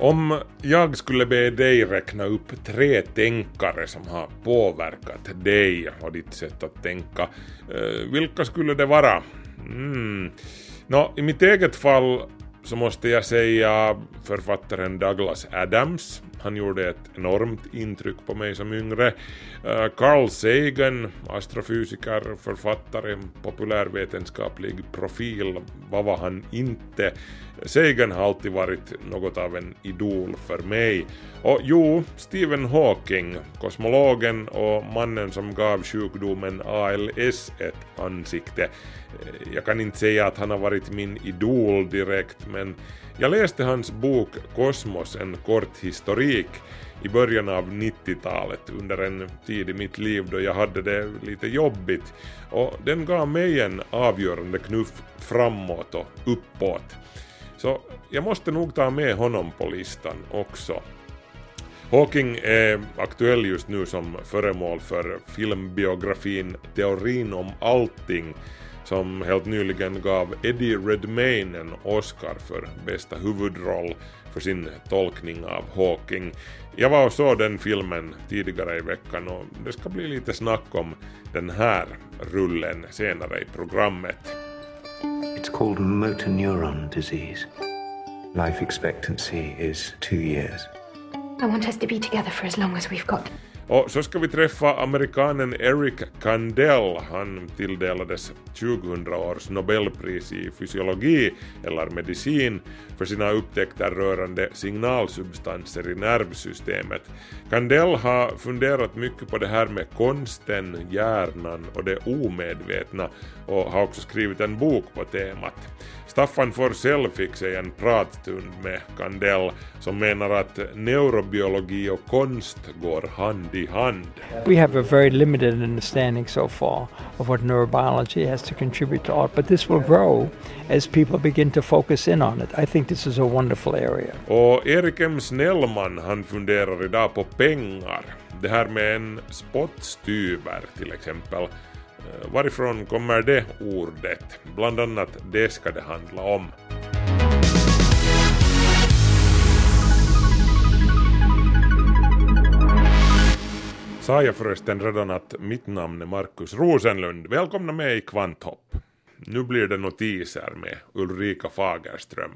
Om jag skulle be dig räkna upp tre tänkare som har påverkat dig och ditt sätt att tänka, eh, vilka skulle det vara? Mm. Nå, I mitt eget fall så måste jag säga författaren Douglas Adams. Han gjorde ett enormt intryck på mig som yngre. Eh, Carl Sagan, astrofysiker, författare, populärvetenskaplig profil, vad var han inte? Sagan har alltid varit något av en idol för mig. Och jo, Stephen Hawking, kosmologen och mannen som gav sjukdomen ALS ett ansikte. Eh, jag kan inte säga att han har varit min idol direkt, men jag läste hans bok Kosmos, en kort historik i början av 90-talet under en tid i mitt liv då jag hade det lite jobbigt och den gav mig en avgörande knuff framåt och uppåt. Så jag måste nog ta med honom på listan också. Hawking är aktuell just nu som föremål för filmbiografin Teorin om allting som helt nyligen gav Eddie Redmayne en Oscar för bästa huvudroll för sin tolkning av Hawking. Jag var och såg den filmen tidigare i veckan och det ska bli lite snack om den här rullen senare i programmet. It's called motor neuron disease. Life expectancy is two years. I want us to be together for as long as we've got. Och så ska vi träffa amerikanen Eric Kandel. Han tilldelades 2000 års Nobelpris i fysiologi eller medicin för sina upptäckter rörande signalsubstanser i nervsystemet. Kandel har funderat mycket på det här med konsten, hjärnan och det omedvetna och har också skrivit en bok på temat. Staffan Forsell fick sig en pratstund med Kandel som menar att neurobiologi och konst går hand i hand. We have a very limited understanding so far of what neurobiology has to contribute to art, but this will grow as people begin to focus in on it. I think this is a wonderful area. Och Erik M. Snellman han funderar idag på pengar. Det här med en spottstyver till exempel. Eh, varifrån kommer det ordet? Bland annat det ska det handla om. Sa jag förresten redan att mitt namn är Markus Rosenlund. Välkomna med i Kvanthopp. Nu blir det notiser med Ulrika Fagerström.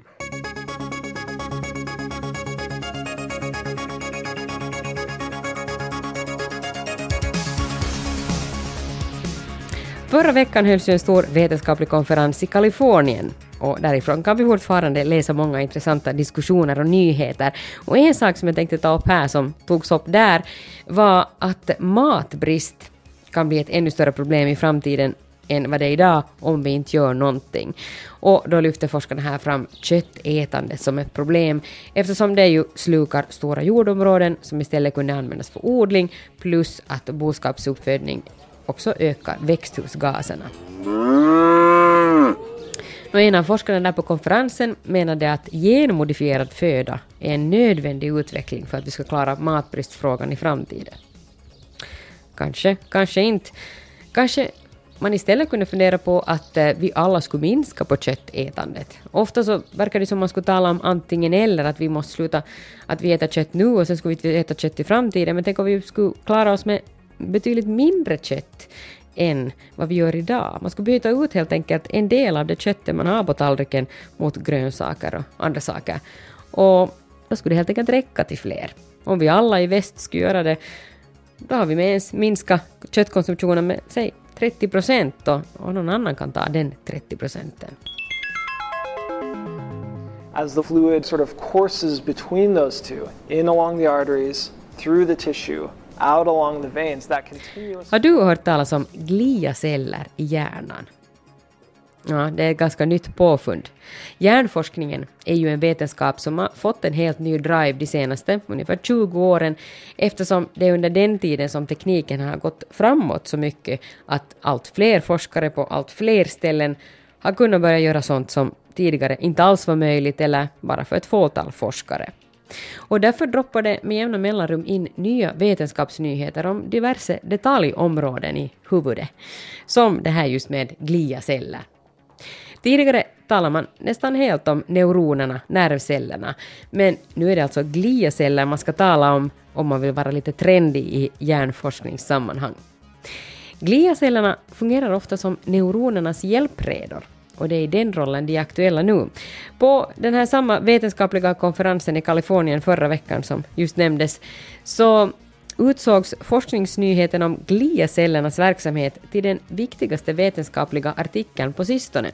Förra veckan hölls ju en stor vetenskaplig konferens i Kalifornien och därifrån kan vi fortfarande läsa många intressanta diskussioner och nyheter. Och en sak som jag tänkte ta upp här som togs upp där var att matbrist kan bli ett ännu större problem i framtiden än vad det är idag om vi inte gör någonting. Och då lyfter forskarna här fram köttätande som ett problem eftersom det ju slukar stora jordområden som istället kunde användas för odling plus att boskapsuppfödning också ökar växthusgaserna. Och en av forskarna där på konferensen menade att genmodifierad föda är en nödvändig utveckling för att vi ska klara matbristfrågan i framtiden. Kanske, kanske inte. Kanske man istället kunde fundera på att eh, vi alla skulle minska på köttätandet. Ofta så verkar det som man skulle tala om antingen eller, att vi måste sluta att vi äter kött nu och sen skulle vi äta kött i framtiden. Men tänk om vi skulle klara oss med betydligt mindre kött än vad vi gör idag. Man skulle byta ut helt enkelt en del av det köttet man har på tallriken mot grönsaker och andra saker. Och då skulle det helt enkelt räcka till fler. Om vi alla i väst skulle göra det, då har vi med ens minskat köttkonsumtionen med, säg 30 procent och, och någon annan kan ta den 30 procenten. As the fluid sort of courses between those two, in along the arteries, through the tissue, out along the veins, that continuous Har du hört talas om gliaceller i hjärnan? Ja, det är ett ganska nytt påfund. Hjärnforskningen är ju en vetenskap som har fått en helt ny drive de senaste ungefär 20 åren eftersom det är under den tiden som tekniken har gått framåt så mycket att allt fler forskare på allt fler ställen har kunnat börja göra sånt som tidigare inte alls var möjligt eller bara för ett fåtal forskare. Och därför droppar det med jämna mellanrum in nya vetenskapsnyheter om diverse detaljområden i huvudet, som det här just med gliaceller. Tidigare talade man nästan helt om neuronerna, nervcellerna, men nu är det alltså gliaceller man ska tala om om man vill vara lite trendig i hjärnforskningssammanhang. Gliacellerna fungerar ofta som neuronernas hjälpredor och det är i den rollen de är aktuella nu. På den här samma vetenskapliga konferensen i Kalifornien förra veckan som just nämndes så utsågs forskningsnyheten om gliacellernas verksamhet till den viktigaste vetenskapliga artikeln på sistone.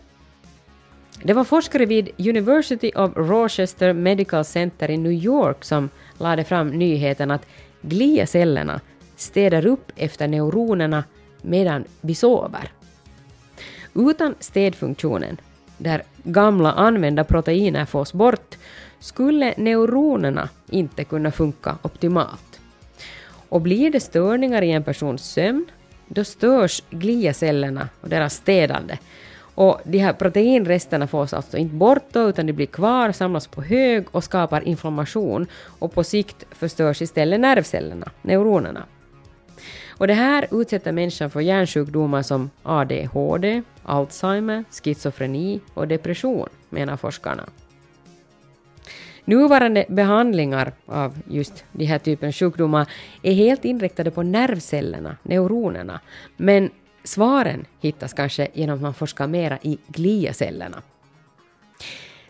Det var forskare vid University of Rochester Medical Center i New York som lade fram nyheten att gliacellerna städar upp efter neuronerna medan vi sover. Utan städfunktionen, där gamla använda proteiner fås bort, skulle neuronerna inte kunna funka optimalt. Och blir det störningar i en persons sömn, då störs gliacellerna och deras städande. Och de här proteinresterna fås alltså inte bort då, utan de blir kvar, samlas på hög och skapar inflammation. Och på sikt förstörs istället nervcellerna, neuronerna. Och det här utsätter människan för hjärnsjukdomar som ADHD, Alzheimer, schizofreni och depression, menar forskarna. Nuvarande behandlingar av just de här typen av sjukdomar är helt inriktade på nervcellerna, neuronerna, men svaren hittas kanske genom att man forskar mera i gliacellerna.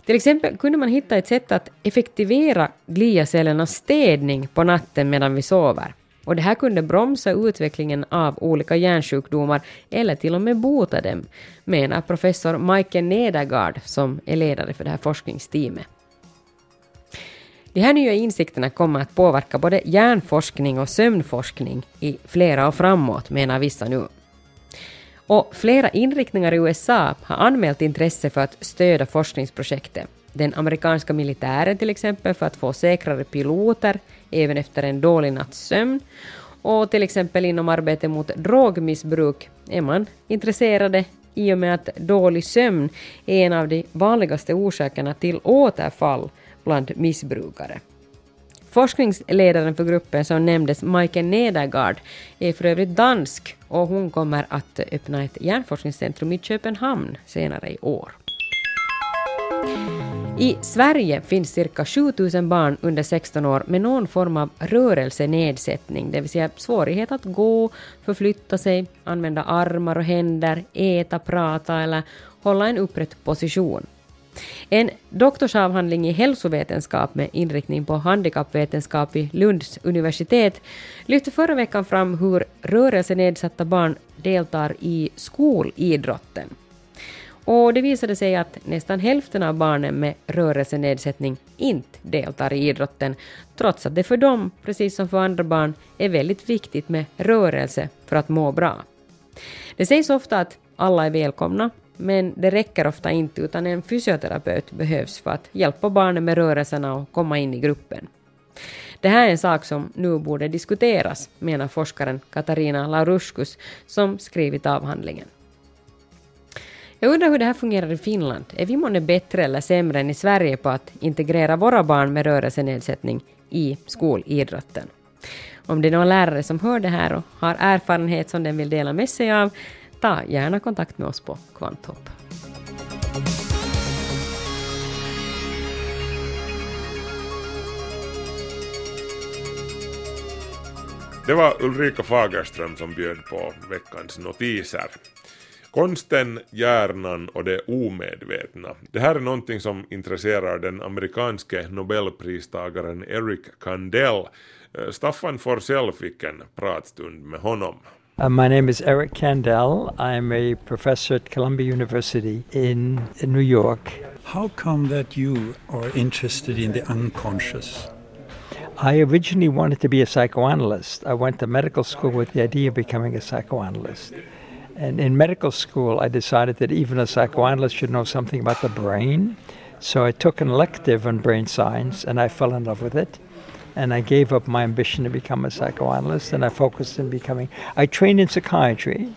Till exempel kunde man hitta ett sätt att effektivera gliacellernas städning på natten medan vi sover. Och det här kunde bromsa utvecklingen av olika hjärnsjukdomar eller till och med bota dem, menar professor Michael Nedergaard som är ledare för det här forskningsteamet. De här nya insikterna kommer att påverka både hjärnforskning och sömnforskning i flera år framåt, menar vissa nu. Och flera inriktningar i USA har anmält intresse för att stödja forskningsprojektet. Den amerikanska militären till exempel för att få säkrare piloter även efter en dålig natts sömn. Och till exempel inom arbete mot drogmissbruk är man intresserade i och med att dålig sömn är en av de vanligaste orsakerna till återfall bland missbrukare. Forskningsledaren för gruppen som nämndes, Majken Nedergaard, är för övrigt dansk och hon kommer att öppna ett hjärnforskningscentrum i Köpenhamn senare i år. I Sverige finns cirka 7000 barn under 16 år med någon form av rörelsenedsättning, det vill säga svårighet att gå, förflytta sig, använda armar och händer, äta, prata eller hålla en upprätt position. En doktorsavhandling i hälsovetenskap med inriktning på handikappvetenskap vid Lunds universitet lyfte förra veckan fram hur rörelsenedsatta barn deltar i skolidrotten. Och det visade sig att nästan hälften av barnen med rörelsenedsättning inte deltar i idrotten, trots att det för dem, precis som för andra barn, är väldigt viktigt med rörelse för att må bra. Det sägs ofta att alla är välkomna, men det räcker ofta inte utan en fysioterapeut behövs för att hjälpa barnen med rörelserna och komma in i gruppen. Det här är en sak som nu borde diskuteras, menar forskaren Katarina Lauruskus som skrivit avhandlingen. Jag undrar hur det här fungerar i Finland. Är vi månne bättre eller sämre än i Sverige på att integrera våra barn med rörelsenedsättning i skolidrotten? Om det är någon lärare som hör det här och har erfarenhet som den vill dela med sig av, ta gärna kontakt med oss på Kvanthopp. Det var Ulrika Fagerström som bjöd på veckans notiser. Konsten, hjärnan och det omedvetna. Det här är någonting som intresserar den amerikanske nobelpristagaren Eric Kandel. Eh, Staffan Forsell fick en pratstund med honom. Uh, my name is Eric Kandel. I'm a professor at Columbia University in, in New York. How come that you are interested in the unconscious? I originally wanted to be a psychoanalyst. I went to medical school with the idea of becoming a psychoanalyst. And in medical school, I decided that even a psychoanalyst should know something about the brain. So I took an elective on brain science and I fell in love with it. And I gave up my ambition to become a psychoanalyst and I focused on becoming. I trained in psychiatry.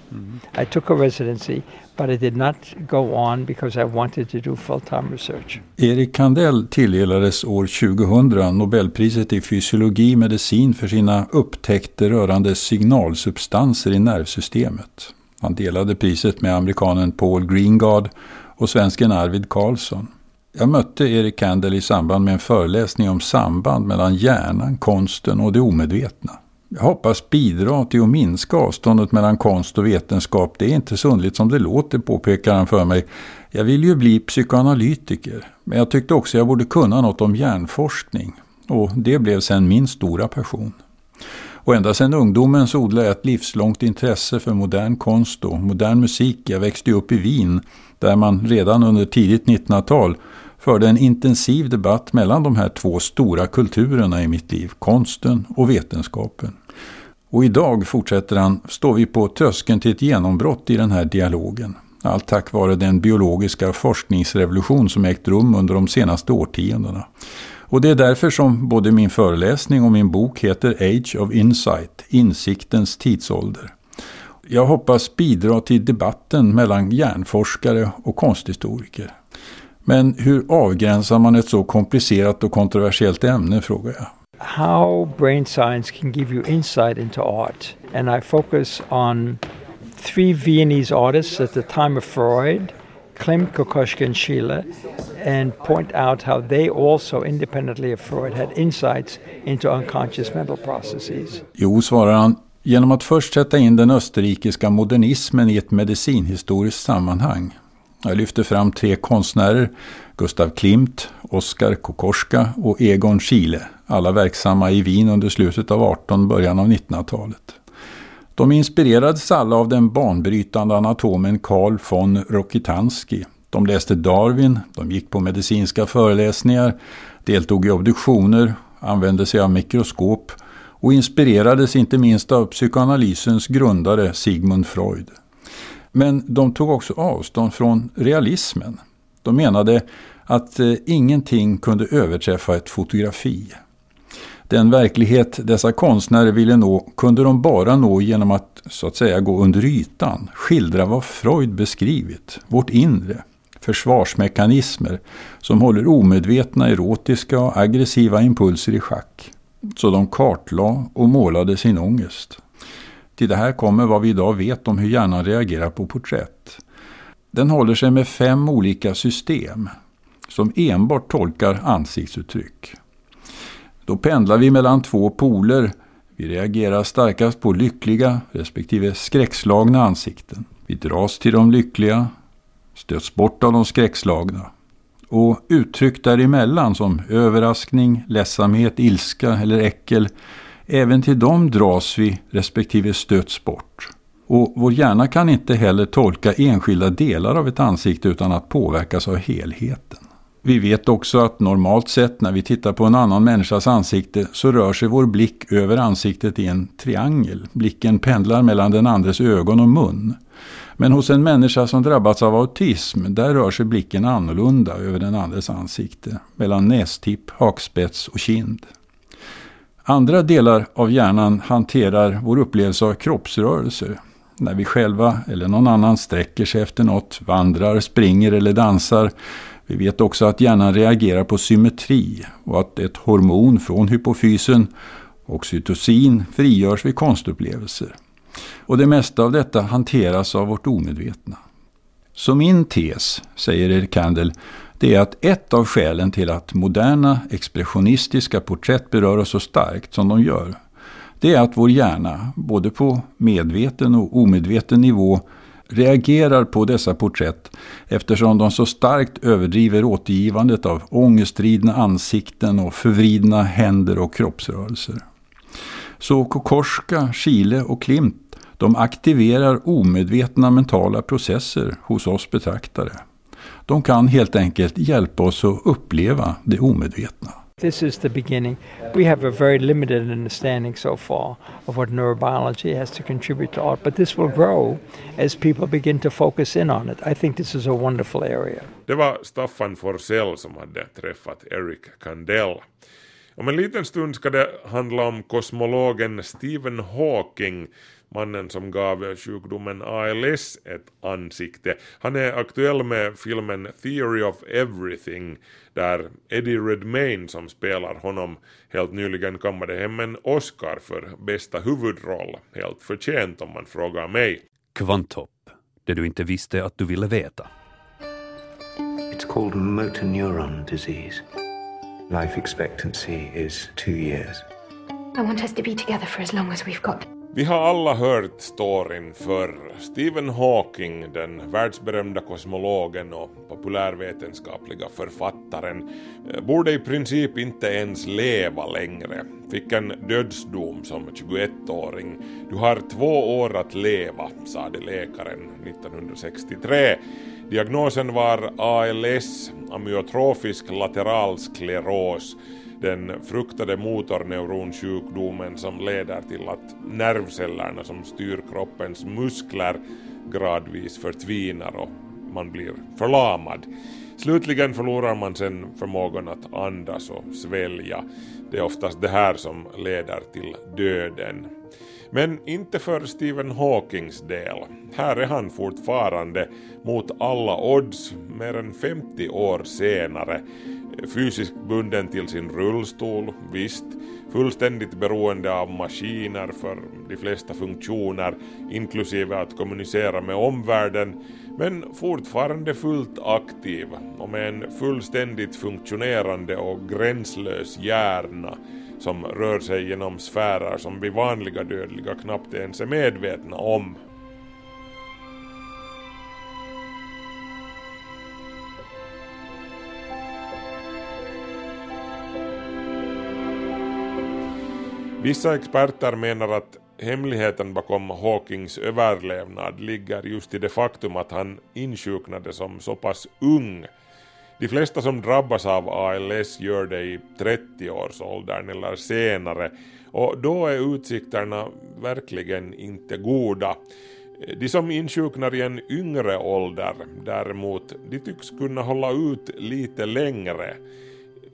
I took a residency, but I did not go on because I wanted to do full time research. Erik Kandel tilldelades år 2000 Nobelpriset i fysiologi medicin för sina upptäckter rörande signalsubstanser i nervsystemet. Han delade priset med amerikanen Paul Greengard och svensken Arvid Carlsson. Jag mötte Erik Kandel i samband med en föreläsning om samband mellan hjärnan, konsten och det omedvetna. Jag hoppas bidra till att minska avståndet mellan konst och vetenskap. Det är inte så underligt som det låter, påpekar han för mig. Jag vill ju bli psykoanalytiker, men jag tyckte också jag borde kunna något om hjärnforskning. Och det blev sen min stora passion. Och ända sedan ungdomen så odlade jag ett livslångt intresse för modern konst och modern musik. Jag växte upp i Wien där man redan under tidigt 1900-tal förde en intensiv debatt mellan de här två stora kulturerna i mitt liv, konsten och vetenskapen. Och idag, fortsätter han, står vi på tröskeln till ett genombrott i den här dialogen. Allt tack vare den biologiska forskningsrevolution som ägt rum under de senaste årtiondena. Och det är därför som både min föreläsning och min bok heter Age of Insight, insiktens tidsålder. Jag hoppas bidra till debatten mellan hjärnforskare och konsthistoriker. Men hur avgränsar man ett så komplicerat och kontroversiellt ämne, frågar jag. How brain science can give you insight into art. And I focus on three Viennese artists at the time of Freud, Klimt, Kokoschka, and Schiele, and point out how they also, independently of Freud, had insights into unconscious mental processes. Jo, svarar han, genom att först sätta in den österrikiska modernismen i ett medicinhistoriskt sammanhang. Jag lyfter fram tre konstnärer, Gustav Klimt, Oskar Kokorska och Egon Schiele, alla verksamma i Wien under slutet av 18 början av 1900-talet. De inspirerades alla av den banbrytande anatomen Carl von Rokitansky. De läste Darwin, de gick på medicinska föreläsningar, deltog i obduktioner, använde sig av mikroskop och inspirerades inte minst av psykoanalysens grundare Sigmund Freud. Men de tog också avstånd från realismen. De menade att eh, ingenting kunde överträffa ett fotografi. Den verklighet dessa konstnärer ville nå kunde de bara nå genom att så att säga gå under ytan, skildra vad Freud beskrivit, vårt inre, försvarsmekanismer som håller omedvetna erotiska och aggressiva impulser i schack. Så de kartlade och målade sin ångest. Till det här kommer vad vi idag vet om hur hjärnan reagerar på porträtt. Den håller sig med fem olika system som enbart tolkar ansiktsuttryck. Då pendlar vi mellan två poler. Vi reagerar starkast på lyckliga respektive skräckslagna ansikten. Vi dras till de lyckliga, stöts bort av de skräckslagna. Och uttryck däremellan som överraskning, ledsamhet, ilska eller äckel Även till dem dras vi respektive stöts bort. Och vår hjärna kan inte heller tolka enskilda delar av ett ansikte utan att påverkas av helheten. Vi vet också att normalt sett när vi tittar på en annan människas ansikte så rör sig vår blick över ansiktet i en triangel. Blicken pendlar mellan den andres ögon och mun. Men hos en människa som drabbats av autism, där rör sig blicken annorlunda över den andres ansikte. Mellan nästipp, hakspets och kind. Andra delar av hjärnan hanterar vår upplevelse av kroppsrörelser. När vi själva eller någon annan sträcker sig efter något, vandrar, springer eller dansar. Vi vet också att hjärnan reagerar på symmetri och att ett hormon från hypofysen, oxytocin, frigörs vid konstupplevelser. Och det mesta av detta hanteras av vårt omedvetna. Så min tes, säger Erik Kandel, det är att ett av skälen till att moderna expressionistiska porträtt berör oss så starkt som de gör, det är att vår hjärna, både på medveten och omedveten nivå, reagerar på dessa porträtt eftersom de så starkt överdriver återgivandet av ångestridna ansikten och förvridna händer och kroppsrörelser. Så Kokorska, Chile och Klimt de aktiverar omedvetna mentala processer hos oss betraktare. De kan helt enkelt hjälpa oss att uppleva det omedvetna. This is the beginning. We have a very limited understanding so far of what neurobiology has to contribute to art, but this will grow as people begin to focus in on it. I think this is a wonderful area. Det var Staffan Forsell som hade träffat Eric Kandel. Om en liten stund ska det handla om kosmologen Stephen Hawking, mannen som gav sjukdomen ALS ett ansikte. Han är aktuell med filmen Theory of Everything, där Eddie Redmayne som spelar honom helt nyligen kammade hem en Oscar för bästa huvudroll. Helt förtjänt om man frågar mig. Kvanthopp, det du inte visste att du ville veta. It's called motor neuron disease. Life expectancy is two years. I want us to be together for as long as we've got. Vi har alla hört storyn för Stephen Hawking, den världsberömda kosmologen och populärvetenskapliga författaren, eh, borde i princip inte ens leva längre. Fick en dödsdom som 21-åring. Du har två år att leva, sade läkaren 1963. Diagnosen var ALS, amyotrofisk lateralskleros, den fruktade motorneuronsjukdomen som leder till att nervcellerna som styr kroppens muskler gradvis förtvinar och man blir förlamad. Slutligen förlorar man sen förmågan att andas och svälja. Det är oftast det här som leder till döden. Men inte för Stephen Hawkings del. Här är han fortfarande mot alla odds mer än 50 år senare. Fysiskt bunden till sin rullstol, visst, fullständigt beroende av maskiner för de flesta funktioner, inklusive att kommunicera med omvärlden, men fortfarande fullt aktiv och med en fullständigt funktionerande och gränslös hjärna som rör sig genom sfärer som vi vanliga dödliga knappt ens är medvetna om. Vissa experter menar att hemligheten bakom Hawkings överlevnad ligger just i det faktum att han insjuknade som så pass ung. De flesta som drabbas av ALS gör det i 30-årsåldern eller senare och då är utsikterna verkligen inte goda. De som insjuknar i en yngre ålder däremot, de tycks kunna hålla ut lite längre.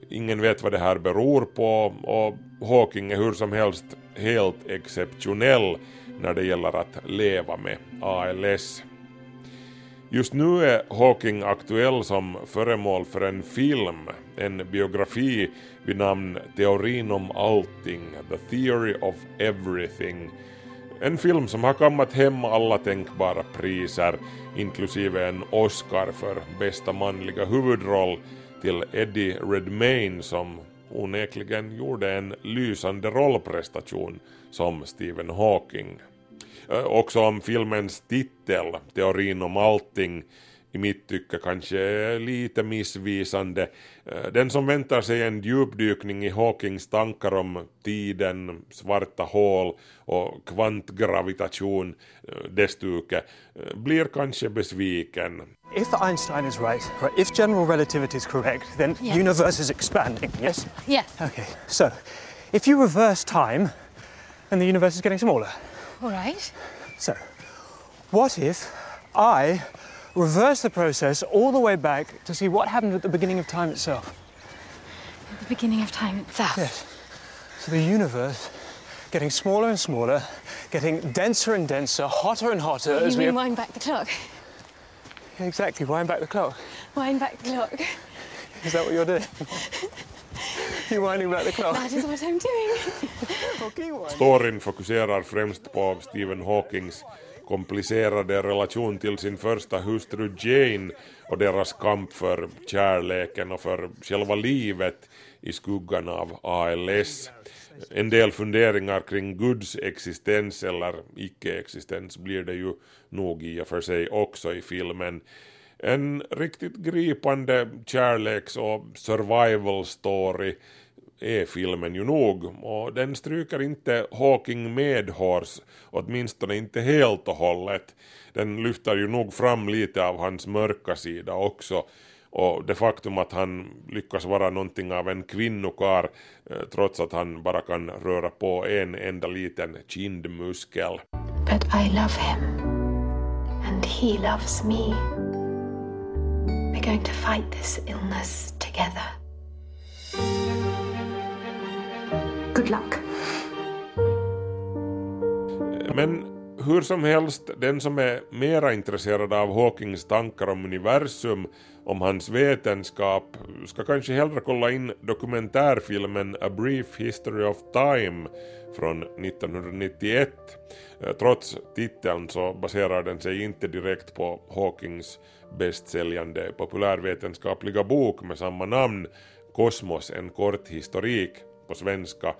Ingen vet vad det här beror på och Hawking är hur som helst helt exceptionell när det gäller att leva med ALS. Just nu är Hawking aktuell som föremål för en film, en biografi vid namn Teorin om allting, The Theory of Everything. En film som har kammat hem alla tänkbara priser, inklusive en Oscar för bästa manliga huvudroll till Eddie Redmayne som onekligen gjorde en lysande rollprestation som Stephen Hawking. Också om filmens titel, Teorin om allting, i mitt tycke kanske är lite missvisande. Den som väntar sig en djupdykning i Hawkings tankar om tiden, svarta hål och kvantgravitation, destuke, blir kanske besviken. If Einstein is right, right, if general relativity is correct, then Yeah. universe is expanding, yes? Yes. Okay, so if you reverse time, then the universe is getting smaller. All right. So, what if I reverse the process all the way back to see what happened at the beginning of time itself? At the beginning of time itself. Yes. So the universe getting smaller and smaller, getting denser and denser, hotter and hotter You as we mean wind back the clock? Yeah exactly wind back the clock. Wind back the clock. Is that what you're doing? you're winding back the clock. That is what I'm doing. Storyn fokuserar främst på Stephen Hawkings komplicerade relation till sin första hustru Jane och deras kamp för kärleken och för själva livet i skuggan av ALS. En del funderingar kring Guds existens eller icke-existens blir det ju nog i och för sig också i filmen. En riktigt gripande kärleks och survival story är filmen ju nog och den stryker inte Hawking medhårs, åtminstone inte helt och hållet. Den lyfter ju nog fram lite av hans mörka sida också och det faktum att han lyckas vara någonting av en kvinnokar eh, trots att han bara kan röra på en enda liten kindmuskel. But I love him. And he loves me. We're going to fight this illness together. Good luck. Men hur som helst, den som är mera intresserad av Hawkings tankar om universum, om hans vetenskap, ska kanske hellre kolla in dokumentärfilmen A Brief History of Time från 1991. Trots titeln så baserar den sig inte direkt på Hawkings bästsäljande populärvetenskapliga bok med samma namn, Kosmos, en kort historik på svenska,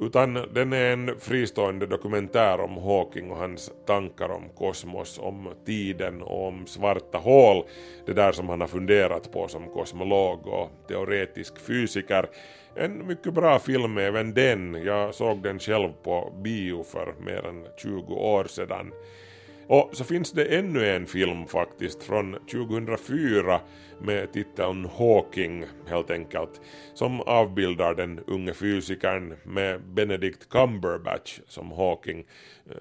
utan den är en fristående dokumentär om Hawking och hans tankar om kosmos, om tiden och om svarta hål, det där som han har funderat på som kosmolog och teoretisk fysiker. En mycket bra film även den, jag såg den själv på bio för mer än 20 år sedan. Och så finns det ännu en film faktiskt från 2004 med titeln Hawking helt enkelt som avbildar den unge fysikern med Benedict Cumberbatch som Hawking.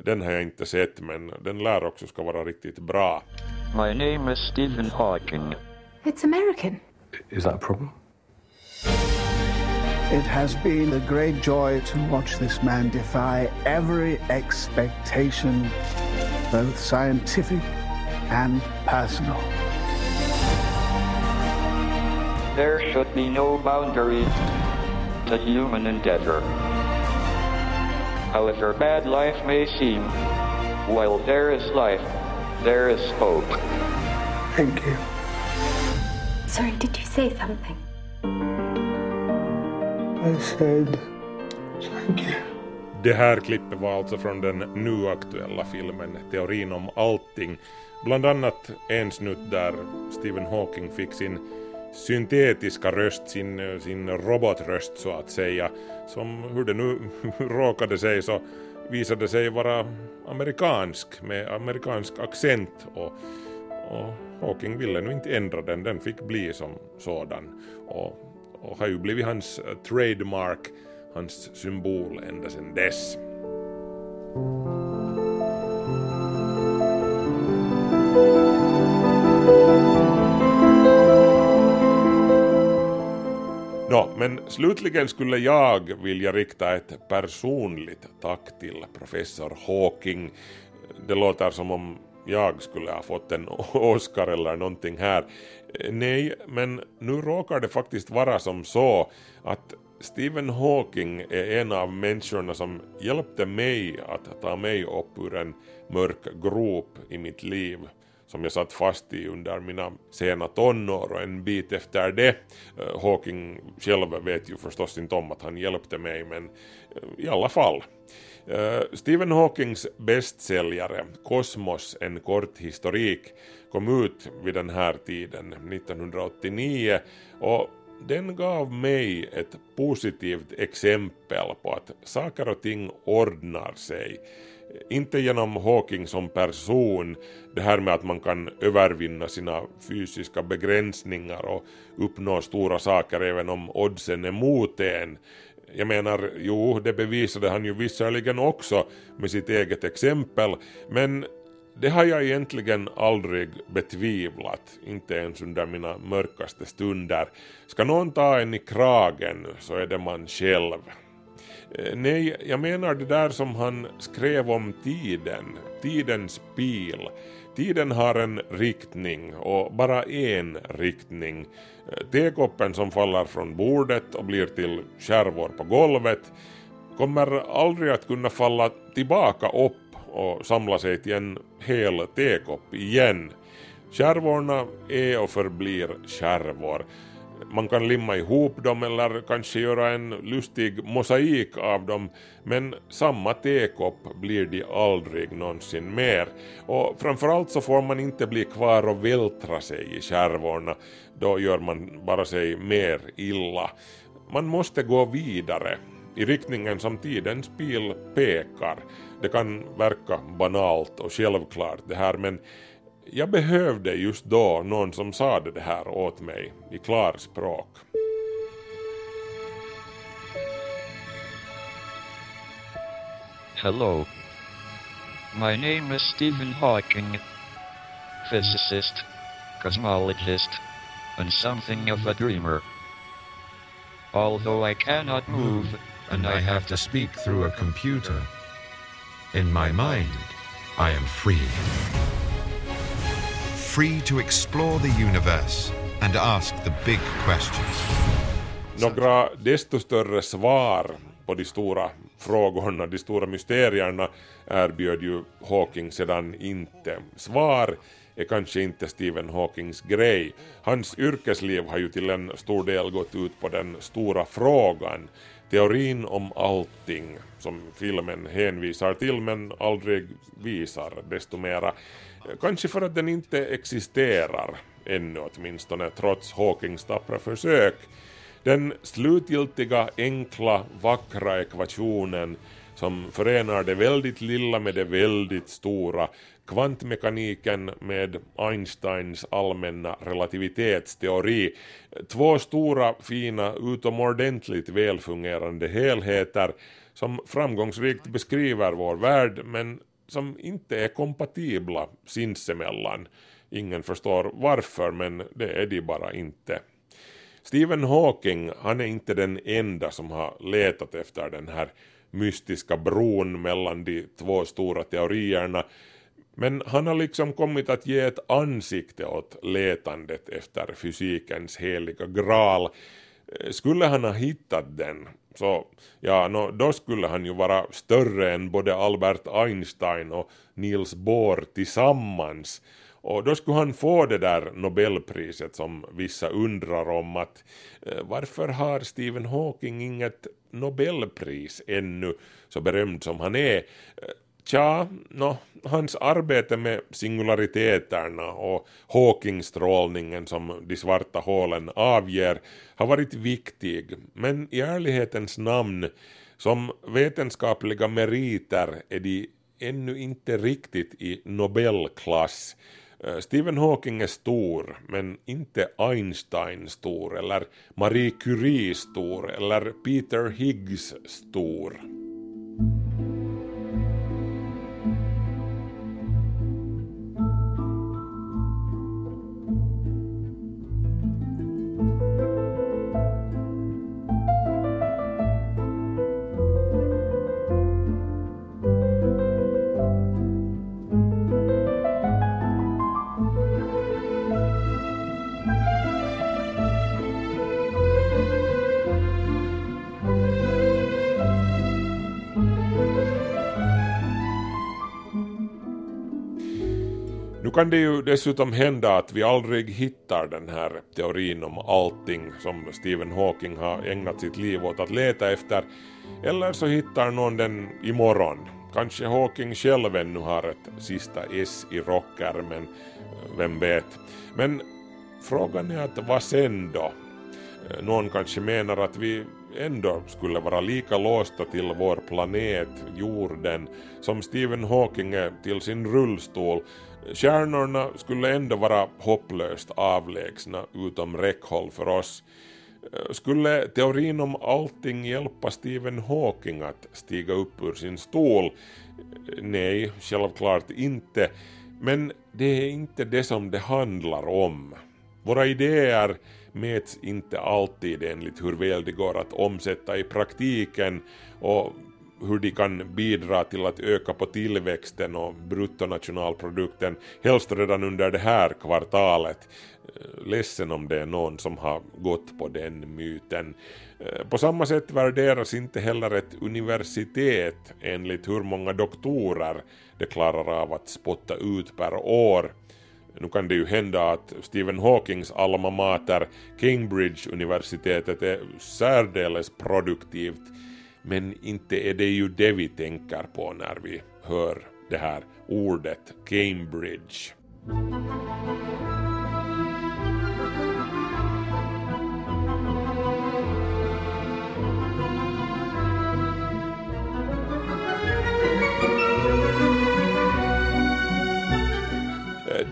Den har jag inte sett men den lär också ska vara riktigt bra. My name is Stephen Hawking. It's American. Is that a problem? It has been a great joy to watch this man defy every expectation, both scientific and personal. There should be no boundaries to human endeavor. However bad life may seem, while there is life, there is hope. Thank you. Sorry, did you say something? I said thank you. Det här klippet var alltså från den nu aktuella filmen Teorin om allting. Bland annat en snutt där Stephen Hawking fick sin syntetiska röst, sin, sin robotröst så att säga, som hur det nu råkade sig så visade sig vara amerikansk med amerikansk accent och, och Hawking ville nu inte ändra den, den fick bli som sådan och, och har ju blivit hans trademark, hans symbol ända sedan dess. Nå, men slutligen skulle jag vilja rikta ett personligt tack till professor Hawking. Det låter som om jag skulle ha fått en Oscar eller någonting här. Nej, men nu råkar det faktiskt vara som så att Stephen Hawking är en av människorna som hjälpte mig att ta mig upp ur en mörk grop i mitt liv som jag satt fast i under mina sena tonår och en bit efter det. Eh, Hawking själv vet ju förstås inte om att han hjälpte mig men eh, i alla fall. Eh, Stephen Hawkings bästsäljare Kosmos, en kort historik, kom ut vid den här tiden, 1989, och den gav mig ett positivt exempel på att saker och ting ordnar sig. Inte genom Hawking som person, det här med att man kan övervinna sina fysiska begränsningar och uppnå stora saker även om oddsen är mot en. Jag menar, jo, det bevisade han ju visserligen också med sitt eget exempel, men det har jag egentligen aldrig betvivlat, inte ens under mina mörkaste stunder. Ska någon ta en i kragen så är det man själv. Eh, nej, jag menar det där som han skrev om tiden, tidens pil. Tiden har en riktning och bara en riktning. Eh, tekoppen som faller från bordet och blir till skärvor på golvet kommer aldrig att kunna falla tillbaka upp och samla sig till en hel tekopp igen. Skärvorna är och förblir skärvor. Man kan limma ihop dem eller kanske göra en lustig mosaik av dem men samma tekopp blir de aldrig någonsin mer. Och framförallt så får man inte bli kvar och vältra sig i skärvorna. Då gör man bara sig mer illa. Man måste gå vidare i riktningen som tidens pil pekar. Det kan verka banalt och självklart det här men jag behövde just då någon som sa det här åt mig i klarspråk. Hello. My name is Stephen Hawking, physicist, cosmologist, and something of a dreamer. Although I cannot move, and I have to speak through a computer. In my mind, I am free. Free to explore the universe and ask the big questions. Några desto större svar på de stora frågorna, de stora mysterierna erbjöd ju Hawking sedan inte. Svar är kanske inte Stephen Hawkings grej. Hans yrkesliv har ju till en stor del gått ut på den stora frågan, teorin om allting, som filmen hänvisar till men aldrig visar desto mera. Kanske för att den inte existerar, ännu åtminstone, trots Hawkings tappra försök. Den slutgiltiga, enkla, vackra ekvationen som förenar det väldigt lilla med det väldigt stora, kvantmekaniken med Einsteins allmänna relativitetsteori. Två stora, fina, utomordentligt välfungerande helheter som framgångsrikt beskriver vår värld men som inte är kompatibla sinsemellan. Ingen förstår varför men det är de bara inte. Stephen Hawking, han är inte den enda som har letat efter den här mystiska bron mellan de två stora teorierna. Men han har liksom kommit att ge ett ansikte åt letandet efter fysikens heliga graal. Eh, skulle han ha hittat den, så ja, no, då skulle han ju vara större än både Albert Einstein och Niels Bohr tillsammans. Och då skulle han få det där Nobelpriset som vissa undrar om att eh, varför har Stephen Hawking inget Nobelpris ännu, så berömd som han är? Eh, Tja, no, hans arbete med singulariteterna och Hawkingstrålningen som de svarta hålen avger har varit viktig, men i ärlighetens namn, som vetenskapliga meriter är de ännu inte riktigt i Nobelklass. Eh, Stephen Hawking är stor, men inte Einstein stor, eller Marie Curie stor, eller Peter Higgs stor. Kan det ju dessutom hända att vi aldrig hittar den här teorin om allting som Stephen Hawking har ägnat sitt liv åt att leta efter, eller så hittar någon den imorgon. Kanske Hawking själv ännu har ett sista S i rockärmen, eh, vem vet. Men frågan är att vad sen då? Eh, någon kanske menar att vi ändå skulle vara lika låsta till vår planet, jorden, som Stephen Hawking är till sin rullstol. Stjärnorna skulle ändå vara hopplöst avlägsna utom räckhåll för oss. Eh, skulle teorin om allting hjälpa Stephen Hawking att stiga upp ur sin stol? Eh, nej, självklart inte. Men det är inte det som det handlar om. Våra idéer mäts inte alltid enligt hur väl det går att omsätta i praktiken och hur de kan bidra till att öka på tillväxten och bruttonationalprodukten, helst redan under det här kvartalet. Eh, ledsen om det är någon som har gått på den myten. Eh, på samma sätt värderas inte heller ett universitet enligt hur många doktorer det klarar av att spotta ut per år. Nu kan det ju hända att Stephen Hawkings alma mater, Cambridge-universitetet, är särdeles produktivt, men inte är det ju det vi tänker på när vi hör det här ordet Cambridge.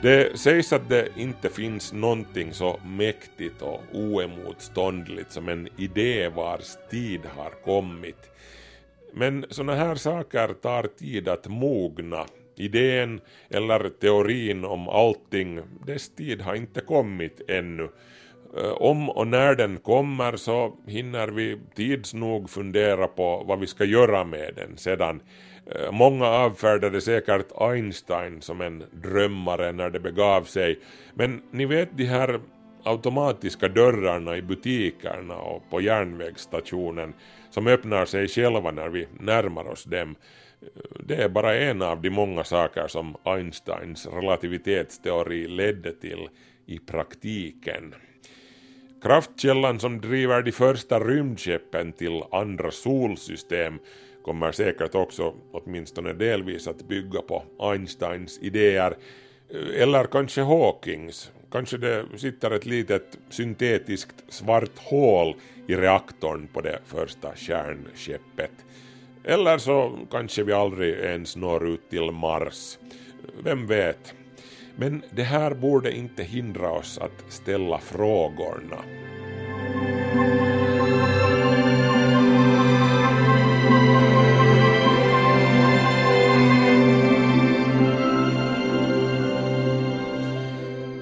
Det sägs att det inte finns någonting så mäktigt och oemotståndligt som en idé vars tid har kommit. Men sådana här saker tar tid att mogna. Idén eller teorin om allting, dess tid har inte kommit ännu. Eh, om och när den kommer så hinner vi tids nog fundera på vad vi ska göra med den sedan. Eh, många avfärdade säkert Einstein som en drömmare när det begav sig, men ni vet de här automatiska dörrarna i butikerna och på järnvägsstationen som öppnar sig själva när vi närmar oss dem. Eh, det är bara en av de många saker som Einsteins relativitetsteori ledde till i praktiken. Kraftkällan som driver de första rymdskeppen till andra solsystem kommer säkert också åtminstone delvis att bygga på Einsteins idéer, eller kanske Hawkings. Kanske det sitter ett litet syntetiskt svart hål i reaktorn på det första kärnskeppet. Eller så kanske vi aldrig ens når ut till Mars. Vem vet? Men det här borde inte hindra oss att ställa frågorna.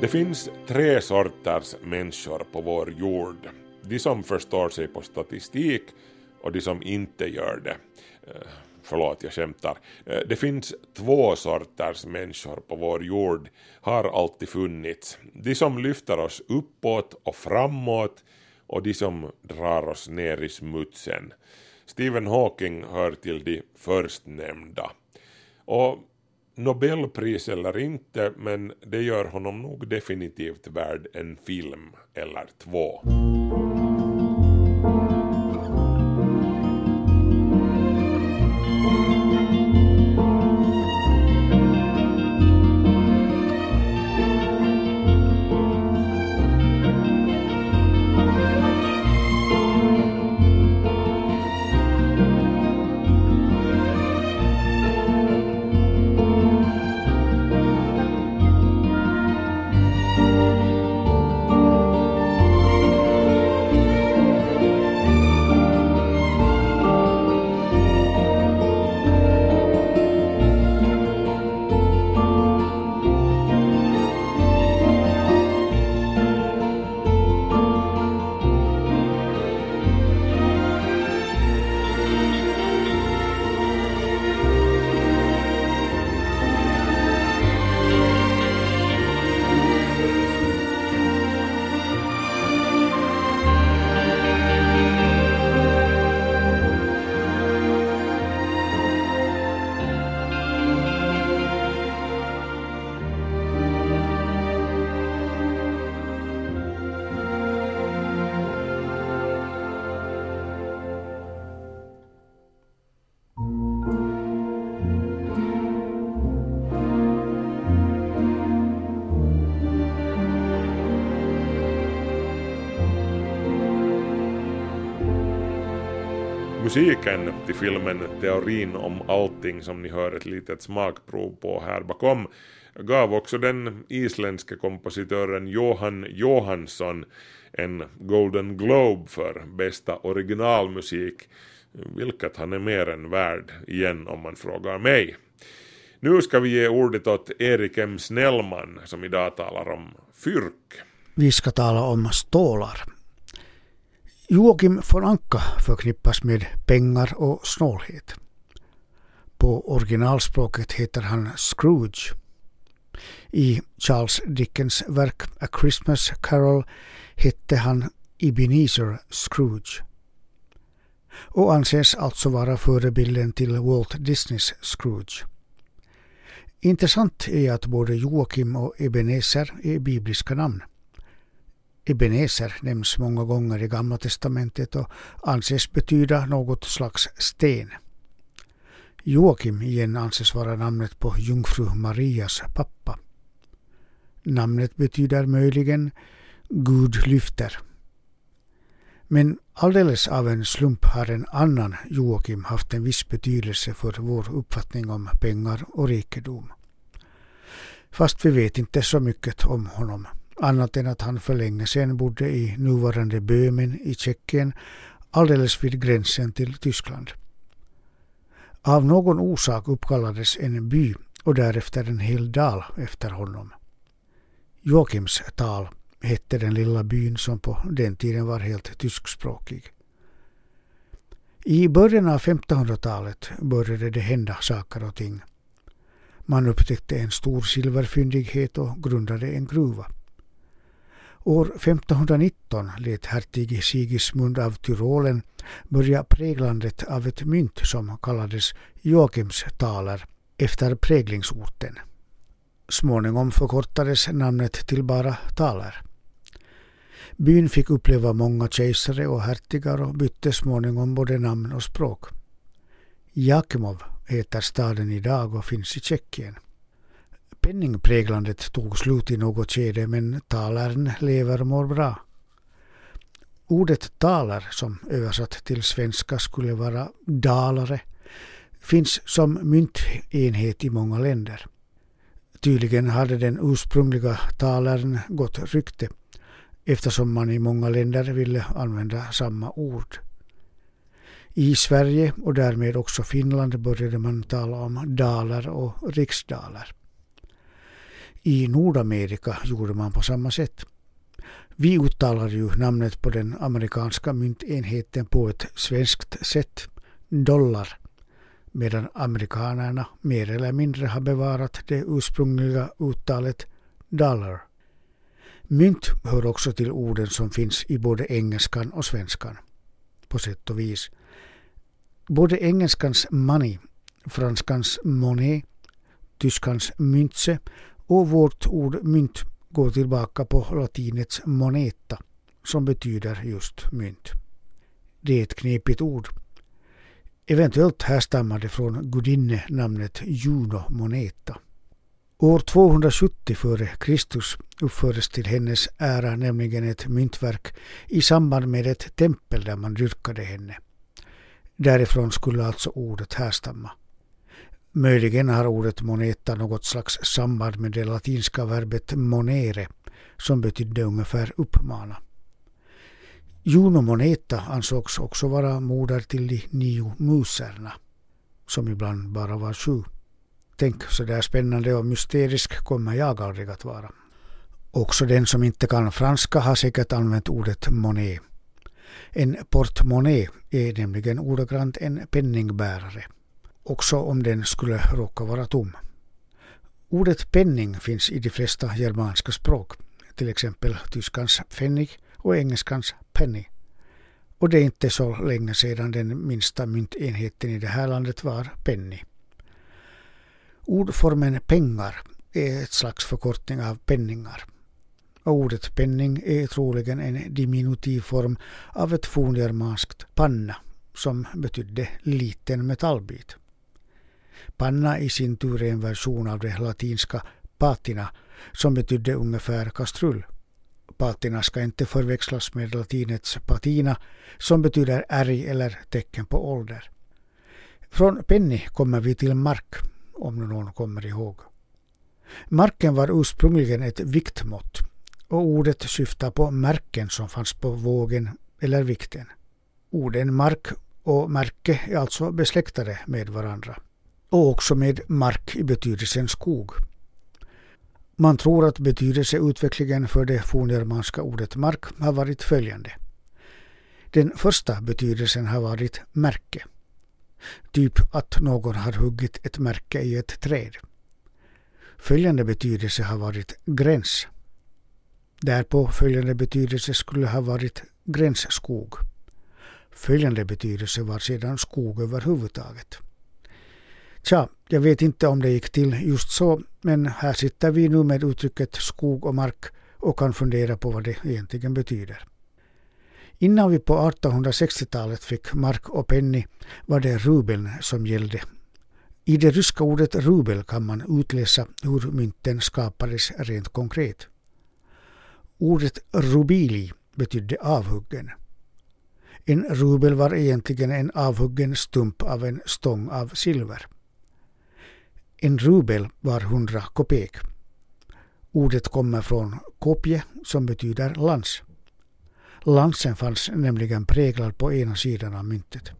Finns tre sorters människor på vår jord. De som förstår sig på statistik och de som inte gör det. Eh, förlåt, jag skämtar. Eh, det finns två sorters människor på vår jord, har alltid funnits. De som lyfter oss uppåt och framåt och de som drar oss ner i smutsen. Stephen Hawking hör till de förstnämnda. Och Nobelpris eller inte, men det gör honom nog definitivt värd en film eller två. Musiken till filmen Teorin om allting som ni hör ett litet smakprov på här bakom gav också den isländske kompositören Johan Johansson en Golden Globe för bästa originalmusik, vilket han är mer än värd igen om man frågar mig. Nu ska vi ge ordet åt Erik M. Snellman som idag talar om fyrk. Vi ska tala om stålar. Joakim von Anka förknippas med pengar och snålhet. På originalspråket heter han Scrooge. I Charles Dickens verk A Christmas Carol hette han Ebenezer Scrooge och anses alltså vara förebilden till Walt Disneys Scrooge. Intressant är att både Joakim och Ebenezer är bibliska namn. Ebenezer nämns många gånger i Gamla testamentet och anses betyda något slags sten. Joakim igen anses vara namnet på jungfru Marias pappa. Namnet betyder möjligen Gud lyfter. Men alldeles av en slump har en annan Joakim haft en viss betydelse för vår uppfattning om pengar och rikedom. Fast vi vet inte så mycket om honom, annat än att han för länge sedan bodde i nuvarande Böhmen i Tjeckien, alldeles vid gränsen till Tyskland. Av någon orsak uppkallades en by och därefter en hel dal efter honom. Joakimstal hette den lilla byn som på den tiden var helt tyskspråkig. I början av 1500-talet började det hända saker och ting. Man upptäckte en stor silverfyndighet och grundade en gruva. År 1519 lät hertig Sigismund av Tyrolen börja präglandet av ett mynt som kallades Joakimstaler efter präglingsorten. Småningom förkortades namnet till bara taler. Byn fick uppleva många kejsare och hertigar och bytte småningom både namn och språk. Jakimov heter staden idag och finns i Tjeckien. Penningpräglandet tog slut i något skede men talaren lever och mår bra. Ordet talar, som översatt till svenska skulle vara dalare, finns som myntenhet i många länder. Tydligen hade den ursprungliga talaren gått rykte eftersom man i många länder ville använda samma ord. I Sverige och därmed också Finland började man tala om dalar och riksdaler. I Nordamerika gjorde man på samma sätt. Vi uttalar ju namnet på den amerikanska myntenheten på ett svenskt sätt, dollar, medan amerikanerna mer eller mindre har bevarat det ursprungliga uttalet dollar. Mynt hör också till orden som finns i både engelskan och svenskan. På sätt och vis. Både engelskans money, franskans monet, tyskans myntse och vårt ord mynt går tillbaka på latinets moneta som betyder just mynt. Det är ett knepigt ord. Eventuellt härstammar det från gudinne-namnet Juno Moneta. År 270 f.Kr. uppfördes till hennes ära nämligen ett myntverk i samband med ett tempel där man dyrkade henne. Därifrån skulle alltså ordet härstamma. Möjligen har ordet moneta något slags samband med det latinska verbet monere som betydde ungefär uppmana. Juno Moneta ansågs också vara moder till de nio muserna, som ibland bara var sju. Tänk så där spännande och mysterisk kommer jag aldrig att vara. Också den som inte kan franska har säkert använt ordet monet. En portmonnaie är nämligen ordagrant en penningbärare, också om den skulle råka vara tom. Ordet penning finns i de flesta germanska språk, till exempel tyskans pfennig och engelskans penny. Och det är inte så länge sedan den minsta myntenheten i det här landet var penny. Ordformen pengar är ett slags förkortning av penningar. Och ordet penning är troligen en diminutivform av ett forngermanskt panna som betydde liten metallbit. Panna i sin tur är en version av det latinska patina som betydde ungefär kastrull. Patina ska inte förväxlas med latinets patina som betyder ärg eller tecken på ålder. Från penny kommer vi till mark om någon kommer ihåg. Marken var ursprungligen ett viktmått och ordet syftar på märken som fanns på vågen eller vikten. Orden mark och märke är alltså besläktade med varandra och också med mark i betydelsen skog. Man tror att betydelseutvecklingen för det forngermanska ordet mark har varit följande. Den första betydelsen har varit märke. Typ att någon har huggit ett märke i ett träd. Följande betydelse har varit gräns. Därpå följande betydelse skulle ha varit gränsskog. Följande betydelse var sedan skog överhuvudtaget. Tja, jag vet inte om det gick till just så, men här sitter vi nu med uttrycket skog och mark och kan fundera på vad det egentligen betyder. Innan vi på 1860-talet fick mark och penny var det rubeln som gällde. I det ryska ordet rubel kan man utläsa hur mynten skapades rent konkret. Ordet rubili betydde avhuggen. En rubel var egentligen en avhuggen stump av en stång av silver. En rubel var hundra kopek. Ordet kommer från kopje som betyder lans. Lansen fanns nämligen präglad på ena sidan av myntet.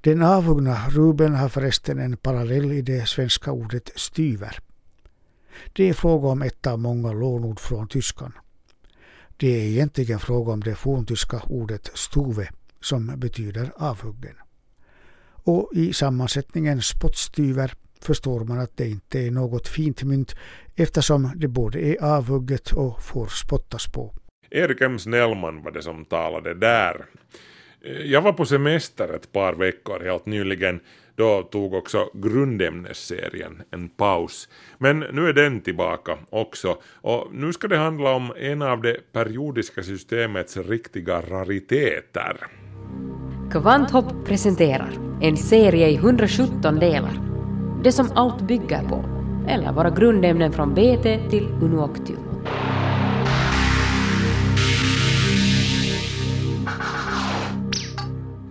Den avhuggna rubeln har förresten en parallell i det svenska ordet styver. Det är fråga om ett av många lånord från tyskan. Det är egentligen fråga om det forntyska ordet stuve som betyder avhuggen. Och i sammansättningen spottstyver förstår man att det inte är något fint mynt eftersom det både är avhugget och får spottas på. Erik M. Snellman var det som talade där. Jag var på semester ett par veckor helt nyligen. Då tog också grundämnesserien en paus. Men nu är den tillbaka också. Och nu ska det handla om en av det periodiska systemets riktiga rariteter. Kvanthopp presenterar en serie i 117 delar. Det som allt bygger på, eller våra grundämnen från BT till Unuoctium.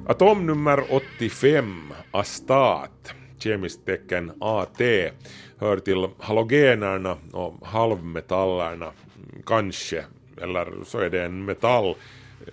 Atomnummer 85, astat, kemiskt tecken AT, hör till halogenerna och halvmetallerna, kanske, eller så är det en metall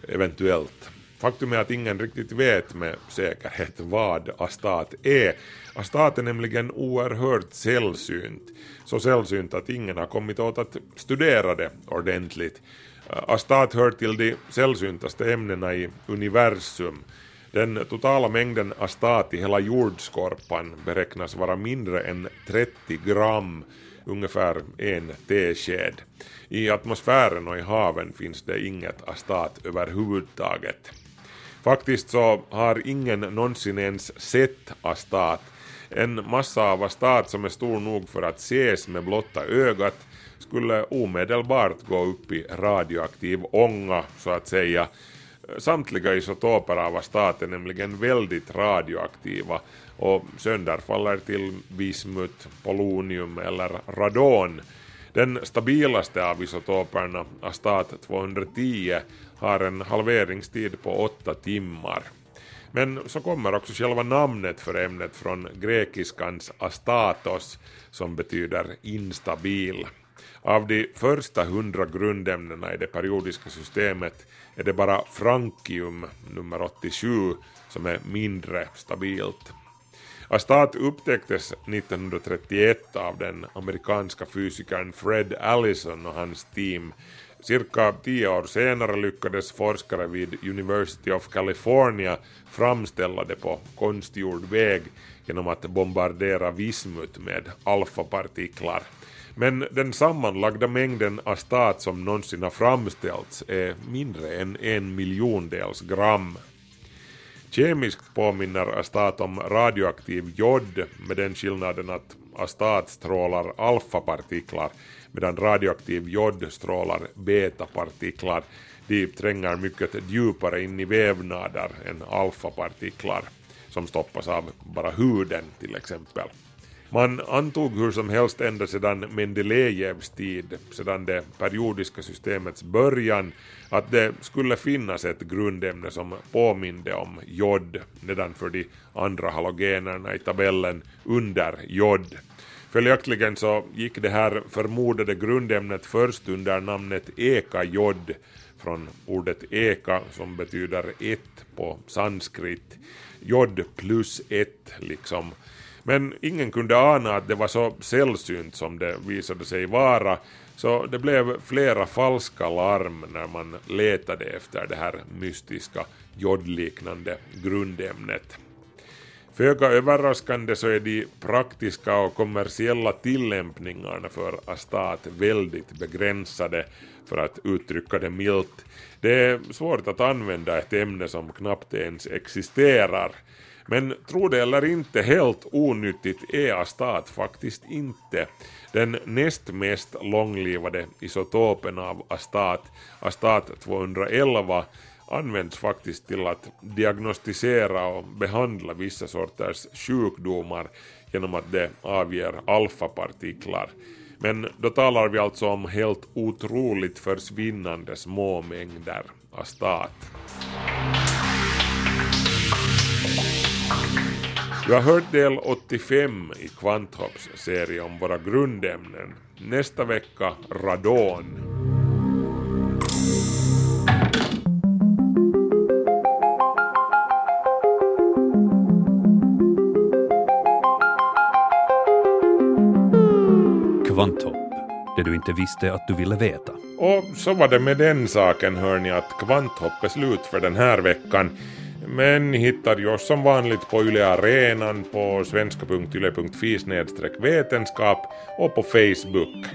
eventuellt. Faktum är att ingen riktigt vet med säkerhet vad astat är. Astat är nämligen oerhört sällsynt. Så sällsynt att ingen har kommit åt att studera det ordentligt. Eh, astat hör till de sällsyntaste ämnena i universum. Den totala mängden astat i hela jordskorpan beräknas vara mindre än 30 gram, ungefär en tesked. I atmosfären och i haven finns det inget astat överhuvudtaget. Faktiskt så har ingen någonsin ens sett astat. En massa av astat som är stor nog för att ses med blotta ögat skulle omedelbart gå upp i radioaktiv ånga, så att säga. Samtliga isotoper av astat är nämligen väldigt radioaktiva och sönderfaller till bismut, polonium eller radon. Den stabilaste av isotoperna, astat 210, har en halveringstid på 8 timmar. Men så kommer också själva namnet för ämnet från grekiskans astatos som betyder instabil. Av de första hundra grundämnena i det periodiska systemet är det bara frankium, nummer 87, som är mindre stabilt. Astat upptäcktes 1931 av den amerikanska fysikern Fred Allison och hans team Cirka tio år senare lyckades forskare vid University of California framställa det på konstgjord väg genom att bombardera vismut med alfapartiklar. Men den sammanlagda mängden astat som någonsin har framställts är mindre än en miljondels gram. Kemiskt påminner astat om radioaktiv jod med den skillnaden att astat strålar alfapartiklar medan radioaktiv jod strålar betapartiklar. De tränger mycket djupare in i vävnader än alfapartiklar som stoppas av bara huden till exempel. Man antog hur som helst ända sedan Mendelejevs tid, sedan det periodiska systemets början, att det skulle finnas ett grundämne som påminde om jod nedanför de andra halogenerna i tabellen under jod. Följaktligen så gick det här förmodade grundämnet först under namnet ekajod från ordet eka som betyder ett på sanskrit. Jod plus ett liksom. Men ingen kunde ana att det var så sällsynt som det visade sig vara, så det blev flera falska larm när man letade efter det här mystiska jodliknande grundämnet. Föga överraskande så är de praktiska och kommersiella tillämpningarna för astat väldigt begränsade, för att uttrycka det milt. Det är svårt att använda ett ämne som knappt ens existerar. Men tro det eller inte, helt onyttigt är astat faktiskt inte. Den näst mest långlivade isotopen av astat, astat 211, används faktiskt till att diagnostisera och behandla vissa sorters sjukdomar genom att det avger alfapartiklar. Men då talar vi alltså om helt otroligt försvinnande små mängder astat. Du har hört del 85 i Kvanthopps serie om våra grundämnen. Nästa vecka radon. Det du inte visste att du ville veta. Och så var det med den saken hör ni att Kvanthopp är slut för den här veckan. Men ni hittar ju oss som vanligt på Yle Arenan, på svenska.yle.fi vetenskap och på Facebook.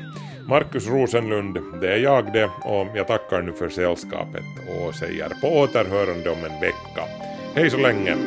Markus Rosenlund, det är jag det och jag tackar nu för sällskapet och säger på återhörande om en vecka. Hej så länge!